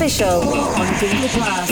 Official.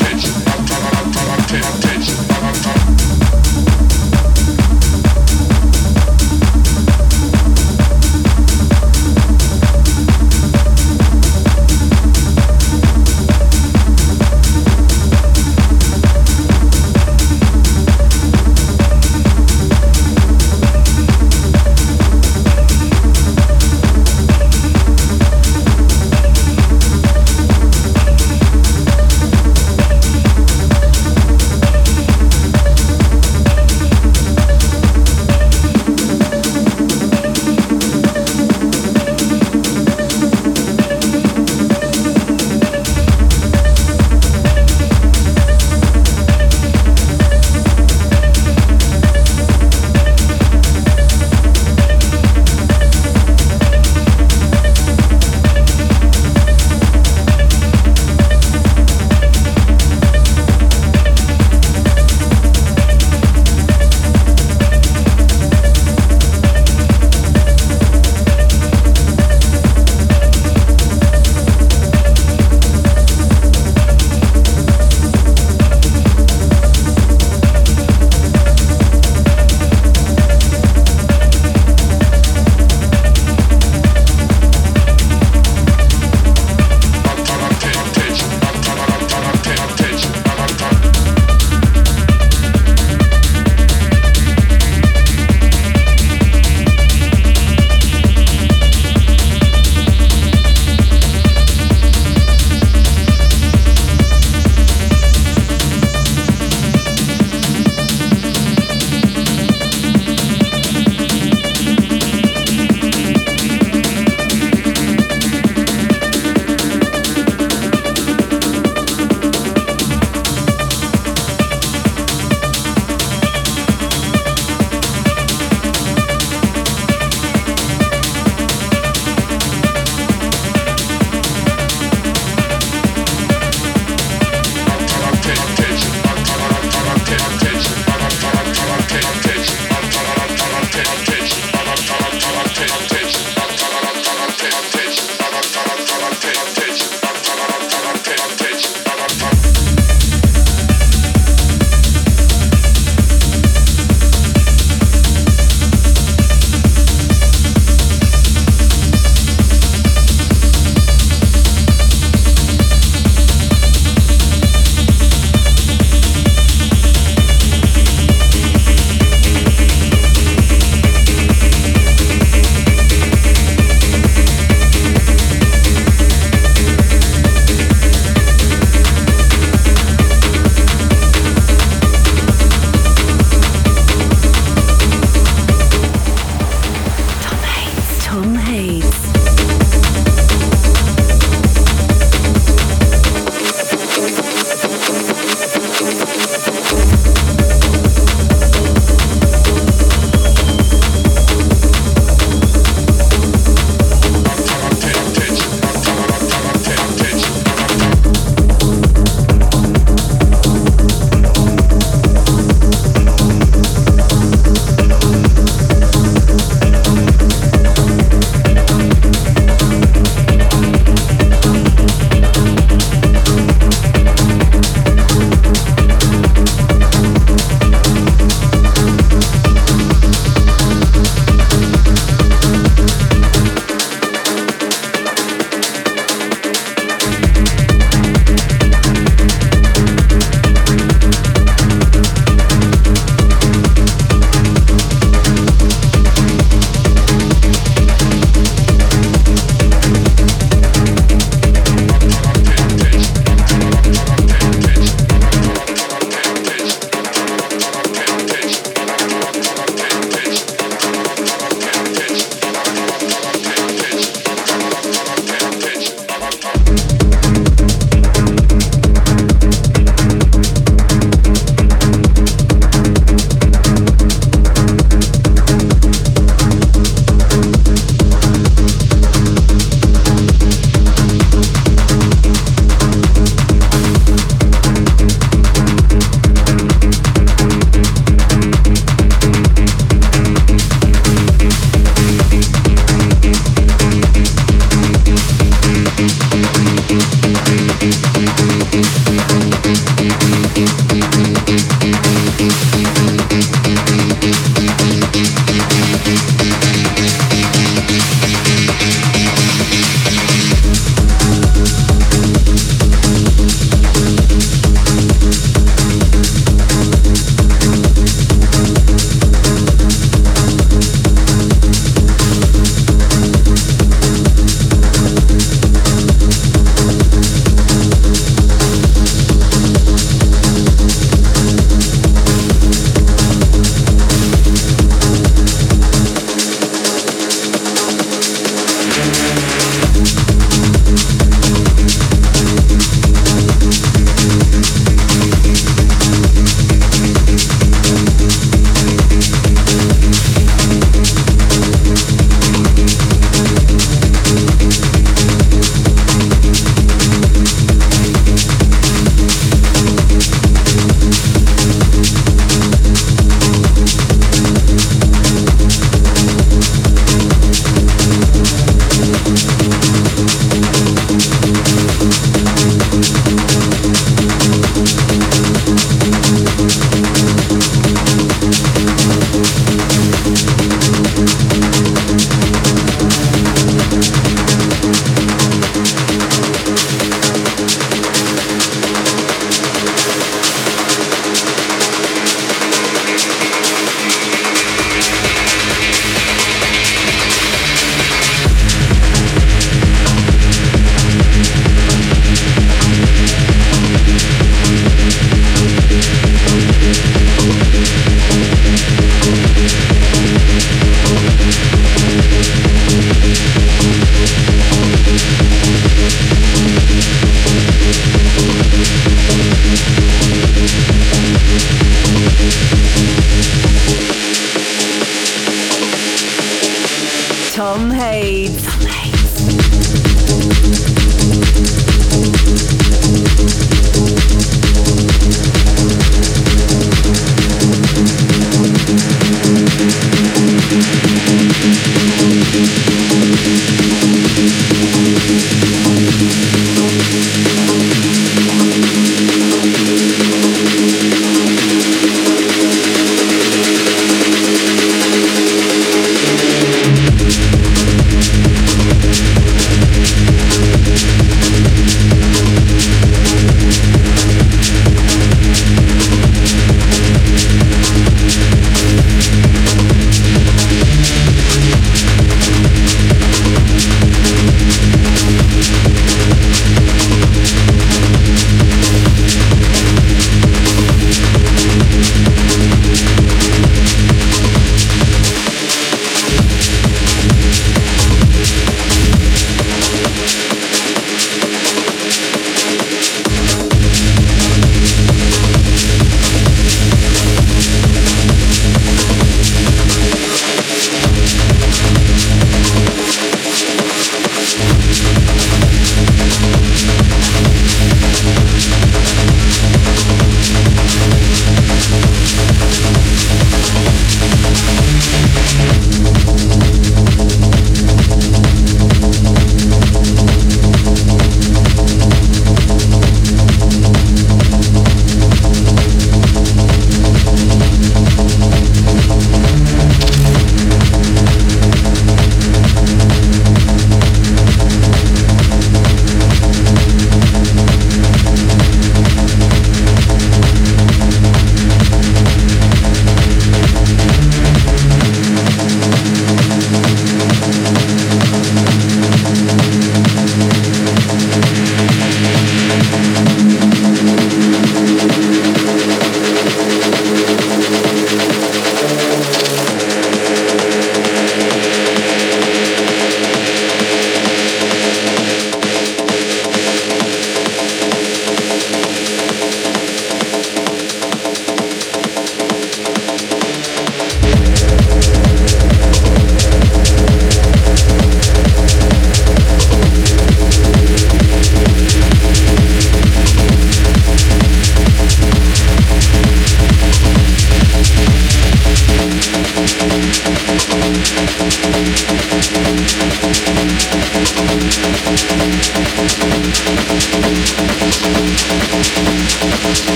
attention.